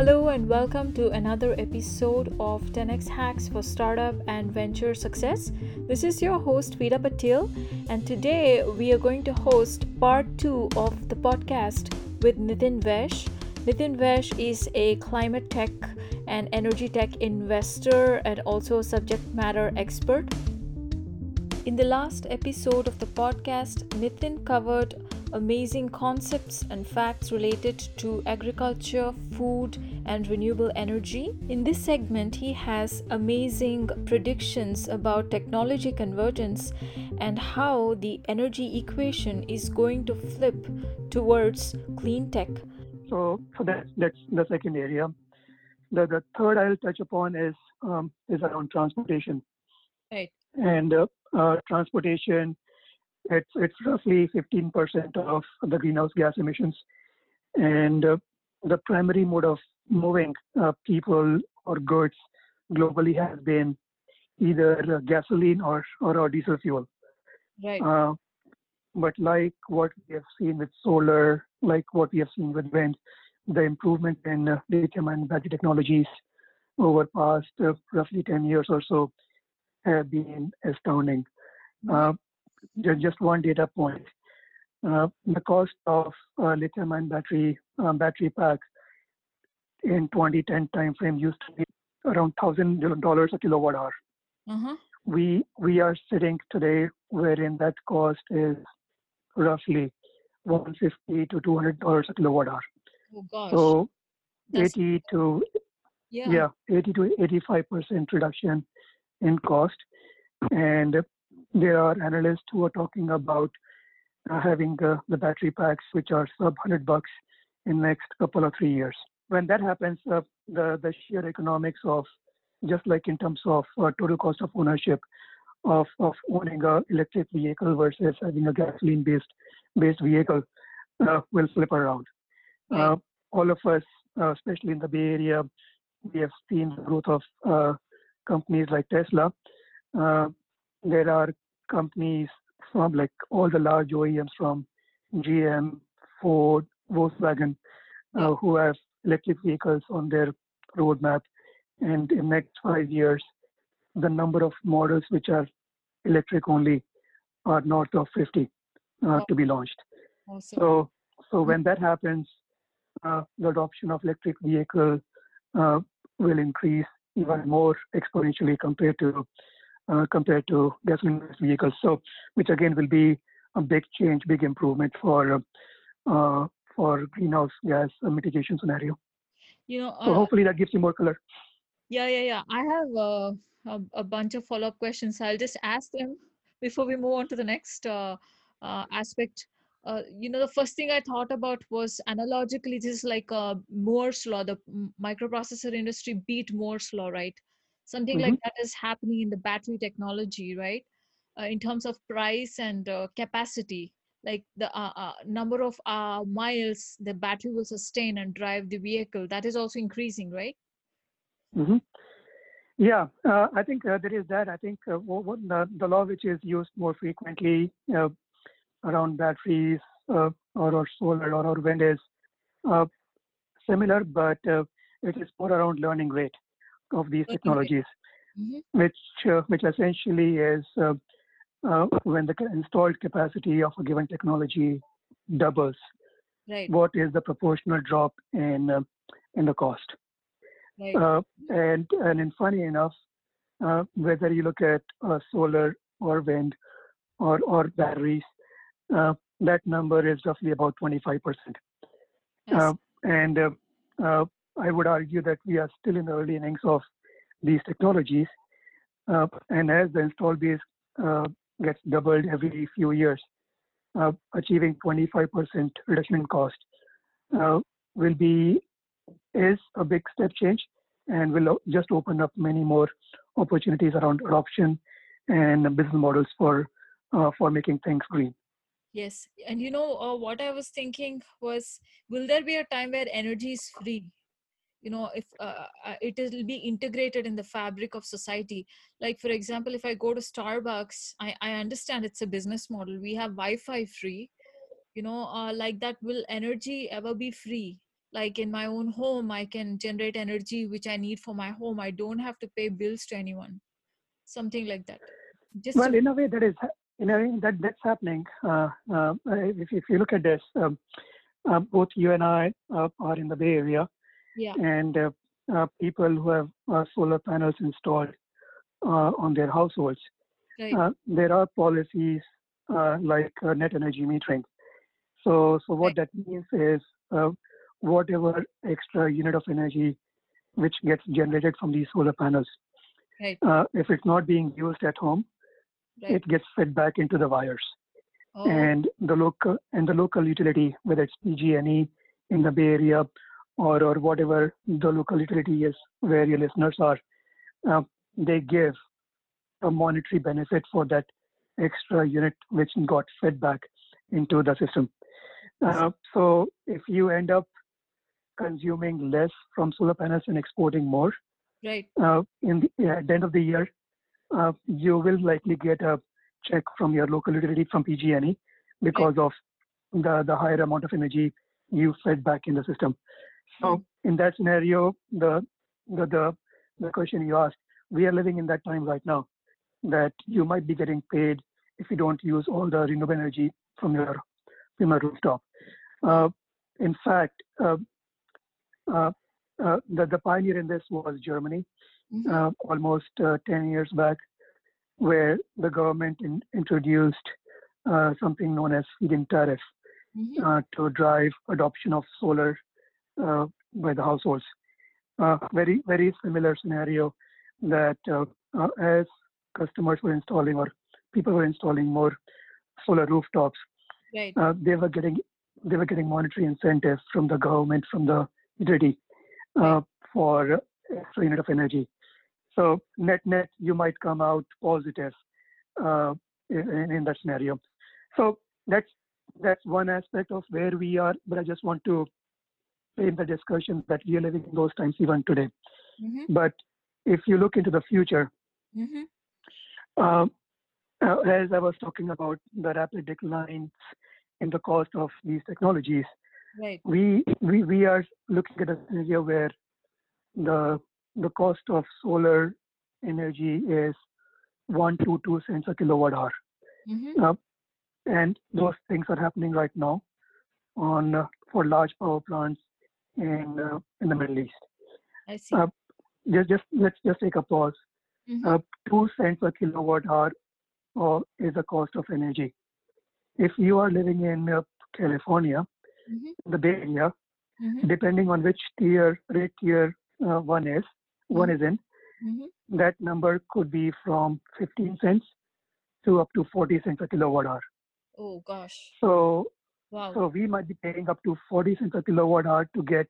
Hello and welcome to another episode of 10x Hacks for Startup and Venture Success. This is your host Vida Patil, and today we are going to host part two of the podcast with Nitin Vesh. Nitin Vesh is a climate tech and energy tech investor and also a subject matter expert. In the last episode of the podcast, Nitin covered amazing concepts and facts related to agriculture, food, and renewable energy. In this segment, he has amazing predictions about technology convergence and how the energy equation is going to flip towards clean tech. So, so that's, that's the second area. The, the third I'll touch upon is um, is around transportation. Right. And uh, uh, transportation it's it's roughly 15% of the greenhouse gas emissions, and uh, the primary mode of moving uh, people or goods globally has been either uh, gasoline or, or, or diesel fuel. Right. Uh, but like what we have seen with solar, like what we have seen with wind, the improvement in uh, lithium and battery technologies over past uh, roughly 10 years or so have been astounding. Uh, just one data point. Uh, the cost of uh, lithium-ion battery um, battery pack in 2010 timeframe used to be around thousand dollars a kilowatt hour. Uh-huh. We we are sitting today wherein that cost is roughly 150 to 200 dollars a kilowatt hour. Oh gosh. So That's- 80 to yeah. yeah 80 to 85 percent reduction in cost and there are analysts who are talking about uh, having uh, the battery packs which are sub 100 bucks in next couple of three years. When that happens uh, the the sheer economics of just like in terms of uh, total cost of ownership of of owning a electric vehicle versus having a gasoline based based vehicle uh, will flip around. Uh, all of us uh, especially in the bay area we have seen the growth of uh, companies like Tesla. Uh, there are companies from like all the large OEMs from GM, Ford, Volkswagen, uh, who have electric vehicles on their roadmap. And in next five years, the number of models which are electric only are north of 50 uh, to be launched. Awesome. So, so when that happens, uh, the adoption of electric vehicle uh, will increase even more exponentially compared to compared to gasoline vehicles. So, which again will be a big change, big improvement for uh, for greenhouse gas mitigation scenario. you know, So uh, hopefully that gives you more color. Yeah, yeah, yeah. I have uh, a, a bunch of follow-up questions. I'll just ask them before we move on to the next uh, uh, aspect. Uh, you know, the first thing I thought about was analogically, this is like Moore's law. The microprocessor industry beat Moore's law, right? Something like that is happening in the battery technology, right? Uh, in terms of price and uh, capacity, like the uh, uh, number of uh, miles the battery will sustain and drive the vehicle, that is also increasing, right? hmm Yeah, uh, I think uh, there is that. I think uh, what, the, the law which is used more frequently uh, around batteries uh, or, or solar or, or wind is uh, similar, but uh, it is more around learning rate of these technologies, Mhm. which uh, which essentially is uh, uh, when the installed capacity of a given technology doubles, Right, what is the proportional drop in uh, in the cost? right. Uh, and and in funny enough, uh, whether you look at uh, solar or wind or or batteries, uh, that number is roughly about 25 percent. Yes. And uh, uh, I would argue that we are still in the early innings of these technologies. Uh, and as the install base uh, gets doubled every few years, uh, achieving 25% reduction in cost uh, will be is a big step change and will just open up many more opportunities around adoption and business models for uh, for making things green. Yes. And you know, uh, what I was thinking was, will there be a time where energy is free? You know, if uh, uh, it will be integrated in the fabric of society. Like, for example, if I go to Starbucks, I, I understand it's a business model. We have Wi Fi free. You know, uh, like that, will energy ever be free? like in my own home i can generate energy which i need for my home i don't have to pay bills to anyone something like that just well to- in a way that is in a way that that's happening uh, uh, if, if you look at this um, uh, both you and i are in the bay area yeah. and uh, uh, people who have solar panels installed on their households right. there are policies like net energy metering so so what right. that means is whatever extra unit of energy which gets generated from these solar panels. Right. Uh, if it's not being used at home, right. it gets fed back into the wires. Oh. And the local and the local utility, whether it's PG&E in the Bay Area or or whatever the local utility is where your listeners are, uh, they give a monetary benefit for that extra unit which got fed back into the system. Uh, so if you end up consuming less from solar panels and exporting more. Right. Uh, in the, at the end of the year, uh, you will likely get a check from your local utility from PG&E because right. of the, the higher amount of energy you fed back in the system. So in that scenario, the, the, the, the question you asked, we are living in that time right now that you might be getting paid if you don't use all the renewable energy from your, from your rooftop. Uh, in fact, uh, uh, uh, the, the pioneer in this was Germany, mm-hmm. Uh, almost 10 years back, where the government in, introduced something known as feed-in tariff mm-hmm. to drive adoption of solar by the households. very, very similar scenario that as customers were installing or people were installing more solar rooftops, right. uh, they were getting they were getting monetary incentives from the government, from the utility uh, for extra unit of energy. So net net, you might come out positive uh, in, in that scenario. So that's that's one aspect of where we are. But I just want to frame the discussion that we are living in those times even today. Mm-hmm. But if you look into the future, mm-hmm. uh, as I was talking about the rapid declines in the cost of these technologies, Right. We, we, we are looking at a scenario where the, the cost of solar energy is one to two cents a kilowatt hour. Mm-hmm. Uh, and those things are happening right now on uh, for large power plants in uh, in the Middle East. I see. Uh, just just let's just take a pause. Mm-hmm. Uh, two cents a kilowatt hour uh, is the cost of energy. If you are living in California, mm-hmm. the Bay Area, mm-hmm. depending on which tier, rate tier uh, one is, one mm-hmm. is in, mm-hmm. that number could be from 15 cents to up to 40 cents a kilowatt hour. Oh gosh. So, wow. so we might be paying up to 40 cents a kilowatt hour to get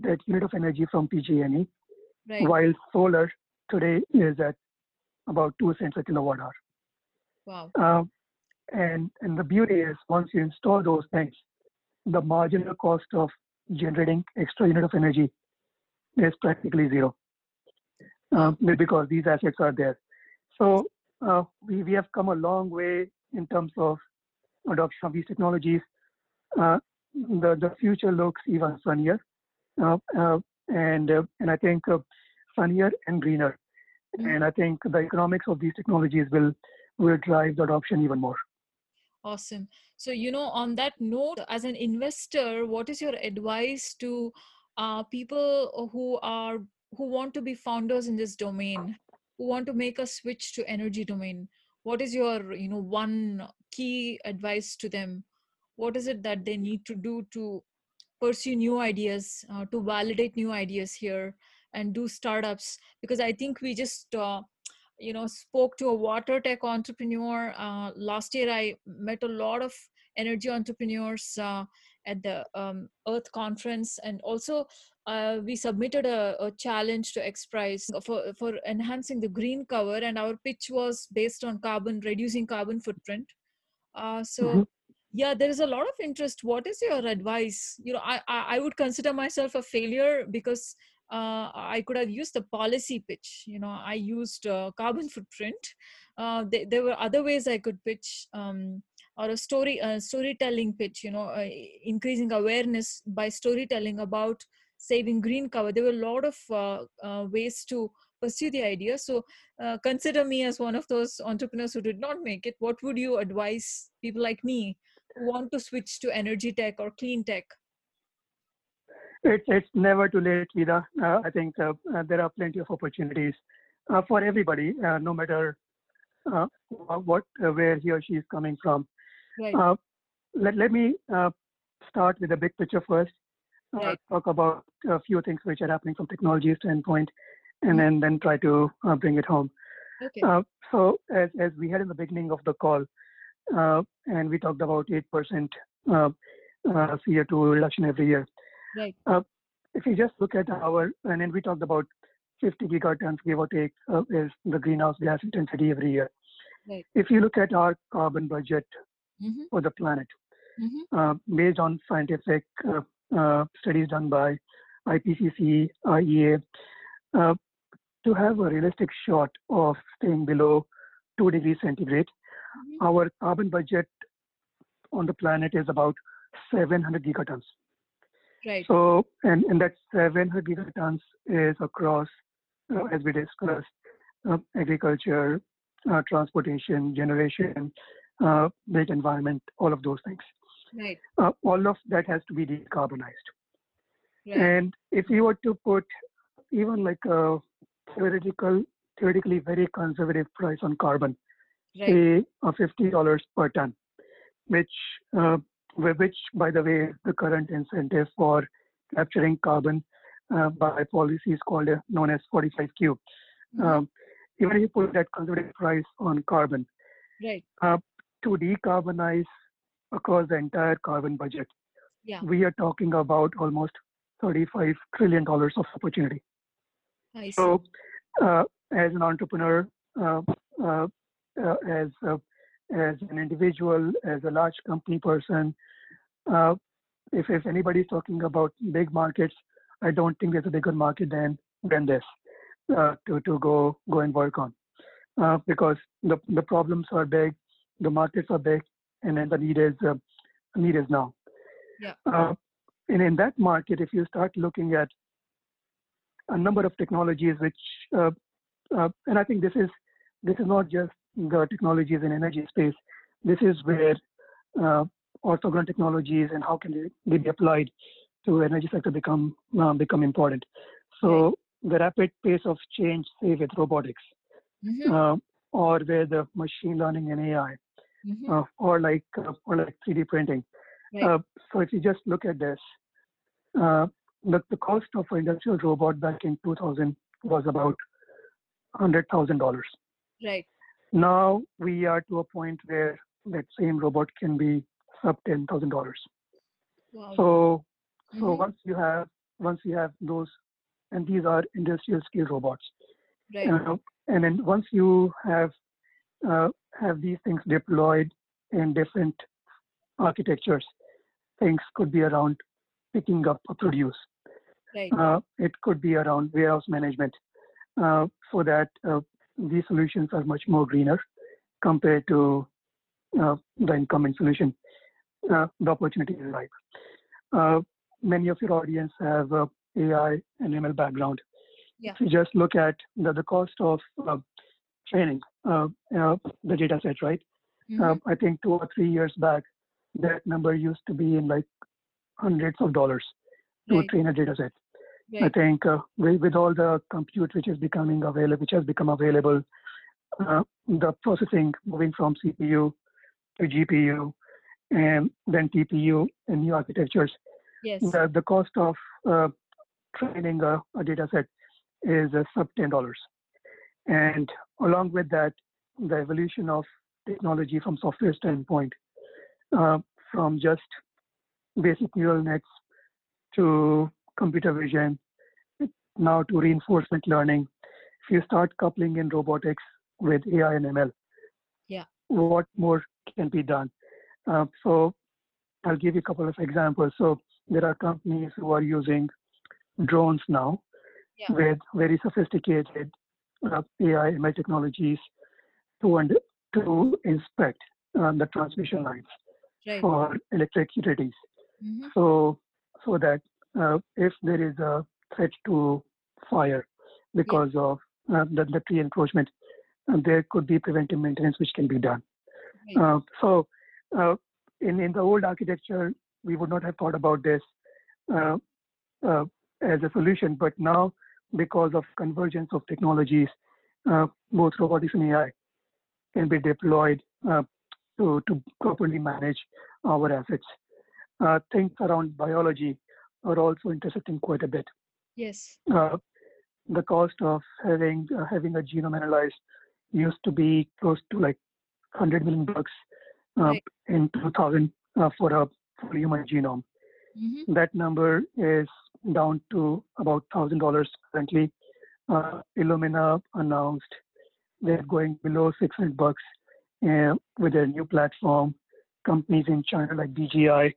that unit of energy from PG&E, right. while solar today is at about two cents a kilowatt hour. Wow. Um, and and the beauty is once you install those things, the marginal cost of generating extra unit of energy is practically zero uh, because these assets are there. So uh, we, we have come a long way in terms of adoption of these technologies. Uh, the, the future looks even sunnier. Uh, uh, and, uh, and I think sunnier and greener. Mm-hmm. And I think the economics of these technologies will, will drive the adoption even more. Awesome. So, you know, on that note, as an investor, what is your advice to uh, people who are who want to be founders in this domain, who want to make a switch to energy domain? What is your, you know, one key advice to them? What is it that they need to do to pursue new ideas, uh, to validate new ideas here, and do startups? Because I think we just uh, you know spoke to a water tech entrepreneur uh, last year i met a lot of energy entrepreneurs uh, at the um, earth conference and also uh, we submitted a, a, challenge to X Prize for, for enhancing the green cover and our pitch was based on carbon reducing carbon footprint uh, so mm-hmm. Yeah there is a lot of interest what is your advice you know I, I, I would consider myself a failure because uh, I could have used the policy pitch. You know, I used uh, carbon footprint. Uh, th- there were other ways I could pitch. Um, or a story uh, storytelling pitch you know uh, increasing awareness by storytelling about saving green cover there were a lot of uh, uh, ways to pursue the idea so consider me as one of those entrepreneurs who did not make it what would you advise people like me want to switch to energy tech or clean tech it's it's never too late Vida. Uh, i think uh, there are plenty of opportunities for everybody no matter what where he or she is coming from right. Uh, let, let me uh, start with the big picture first. Uh, right. Talk about a few things which are happening from technology standpoint, and mm-hmm. then then try to uh, bring it home. Okay. Uh, so as as we had in the beginning of the call, and we talked about eight percent CO2 reduction every year. Right. if you just look at our, and then we talked about 50 gigatons, give or take, is the greenhouse gas intensity every year. Right. If you look at our carbon budget mm-hmm. for the planet, mm-hmm. uh, based on scientific uh, uh, studies done by IPCC, IEA, uh, to have a realistic shot of staying below 2 degrees centigrade, mm-hmm. our carbon budget on the planet is about 700 gigatons. Right. So, and, and that 700 gigatons is across, uh, as we discussed, uh, agriculture, uh, transportation, generation, uh, built environment, all of those things. Right. Uh, all of that has to be decarbonized. Right. And if you were to put even like a theoretical, theoretically very conservative price on carbon, right. fifty dollars per ton, which uh, which by the way the current incentive for capturing carbon uh, by policy is called uh, known as 45Q. Mm-hmm. Um, even if you put that conservative price on carbon, right. Uh, to decarbonize across the entire carbon budget, yeah. we are talking about almost 35 trillion dollars of opportunity. So, uh, as an entrepreneur, uh, uh, uh as as an individual, as a large company person, uh, if if anybody's talking about big markets, I don't think there's a bigger market than than this uh, to to go go and work on because the the problems are big, the markets are big, and then the need is uh, need is now. Yeah. Uh, and in that market, if you start looking at a number of technologies, which uh, uh, and I think this is this is not just the technologies in energy space. This is where uh, orthogonal technologies and how can they, they be applied to energy sector become uh, become important. So the rapid pace of change, say with robotics, mm-hmm. uh, or with the machine learning and AI, mm-hmm. uh, or like uh, or like 3D printing. Right. Uh, so if you just look at this, uh, the, the cost of an industrial robot back in 2000 was about hundred thousand dollars. Right. Now we are to a point where that same robot can be sub ten thousand dollars. Wow. So so Mhm. once you have once you have those, and these are industrial scale robots, right. uh, and then once you have uh, have these things deployed in different architectures, things could be around picking up a produce. right. Uh, it could be around warehouse management, uh, so that uh, these solutions are much more greener compared to uh, the incumbent solution. Uh, the opportunity is ripe. Uh, many of your audience have uh, AI and ML background. Yeah. If you just look at the, the cost of uh, training uh, uh, the data set, right? Mhm. Uh, I think two or three years back, that number used to be in like hundreds of dollars to Right. train a data set. I think uh, with, with all the compute which is becoming available, which has become available, uh, the processing moving from CPU to GPU and then TPU and new architectures, Yes. the, the cost of uh, training a, a data set is uh, sub $10. And along with that, the evolution of technology from software standpoint, uh, from just basic neural nets to computer vision, now to reinforcement learning. If you start coupling in robotics with AI and ML, Yeah. what more can be done? Uh, so I'll give you a couple of examples. So there are companies who are using drones now Yeah. with very sophisticated uh, AI ML technologies to, to inspect uh, the transmission lines Right. for electric utilities. Mhm. So, so that uh, if there is a threat to fire because of uh, the, the tree encroachment, uh, there could be preventive maintenance which can be done. Right. Uh, so, uh, in in the old architecture, we would not have thought about this uh, uh, as a solution, but now because of convergence of technologies, uh, both robotics and AI can be deployed uh, to to properly manage our assets. Uh, things around biology are also intersecting quite a bit. Yes. Uh, the cost of having uh, having a genome analyzed used to be close to like 100 million bucks uh, Right. in 2000 uh, for a full human genome. Mhm. That number is down to about thousand dollars currently. Uh, Illumina announced they're going below 600 bucks with their new platform. Companies in China like BGI,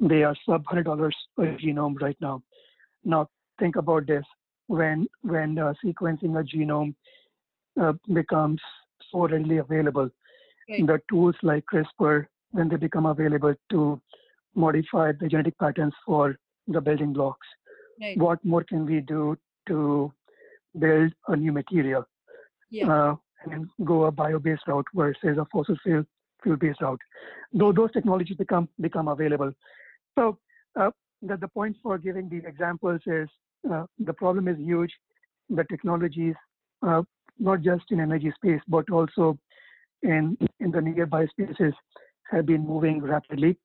they are sub hundred dollars per genome right now. Now think about this: when when uh, sequencing a genome uh, becomes so readily available, Right. the tools like CRISPR, when they become available to modify the genetic patterns for the building blocks, Right. what more can we do to build a new material Yeah. uh, and go a bio-based route versus a fossil fuel fuel-based route? Though those technologies become become available. So uh, the, the point for giving these examples is uh, the problem is huge. The technologies, uh, not just in energy space, but also in in the nearby spaces, have been moving rapidly.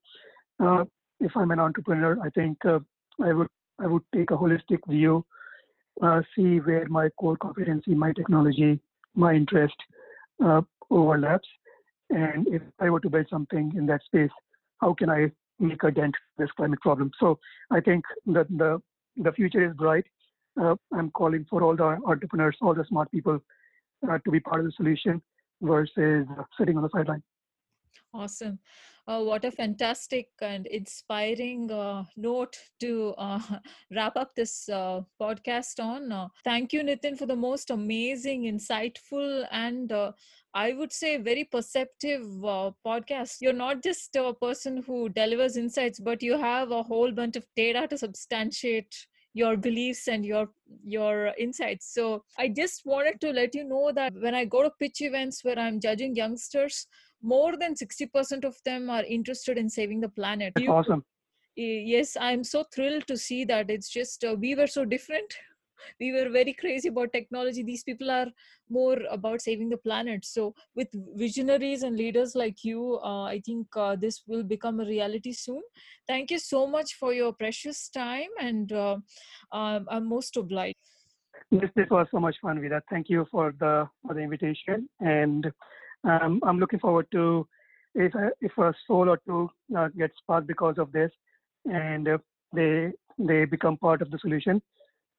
Uh, if I'm an entrepreneur, I think uh, I would I would take a holistic view, uh, see where my core competency, my technology, my interest overlaps, and if I were to build something in that space, how can I make a dent this climate problem? So I think that the the future is bright. Uh, I'm calling for all the entrepreneurs, all the smart people, uh, to be part of the solution versus sitting on the sideline. Awesome. Uh, what a fantastic and inspiring uh, note to uh, wrap up this uh, podcast on. Uh, thank you, Nitin, for the most amazing, insightful, and uh, I would say very perceptive podcast. You're not just a person who delivers insights, but you have a whole bunch of data to substantiate your beliefs and your your insights so i just wanted to let you know that when i go to pitch events where i'm judging youngsters more than 60% of them are interested in saving the planet. You- awesome. yes i'm so thrilled to see that. It's just uh, we were so different. We were very crazy about technology. These people are more about saving the planet. So with visionaries and leaders like you uh, i think uh, this will become a reality soon. Thank you so much for your precious time and uh, um, i'm most obliged. This, this was so much fun, Vida. Thank you for the for the invitation, and um, I'm looking forward to if if a soul or two uh, gets sparked because of this, and uh, they they become part of the solution.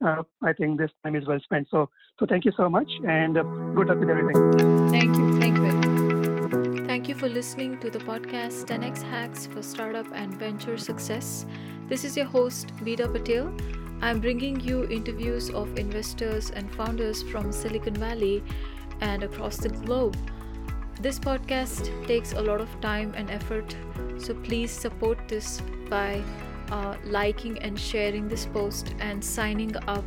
Uh, I think this time is well spent. So so thank you so much, and uh, good luck with everything. thank you thank you Thank you for listening to the podcast 10x Hacks for Startup and Venture Success. This is your host, Vida Patel. I'm bringing you interviews of investors and founders from Silicon Valley and across the globe. This podcast takes a lot of time and effort, so please support this by uh, liking and sharing this post and signing up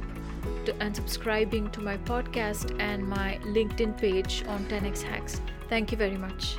to, and subscribing to my podcast and my LinkedIn page on 10x Hacks. Thank you very much.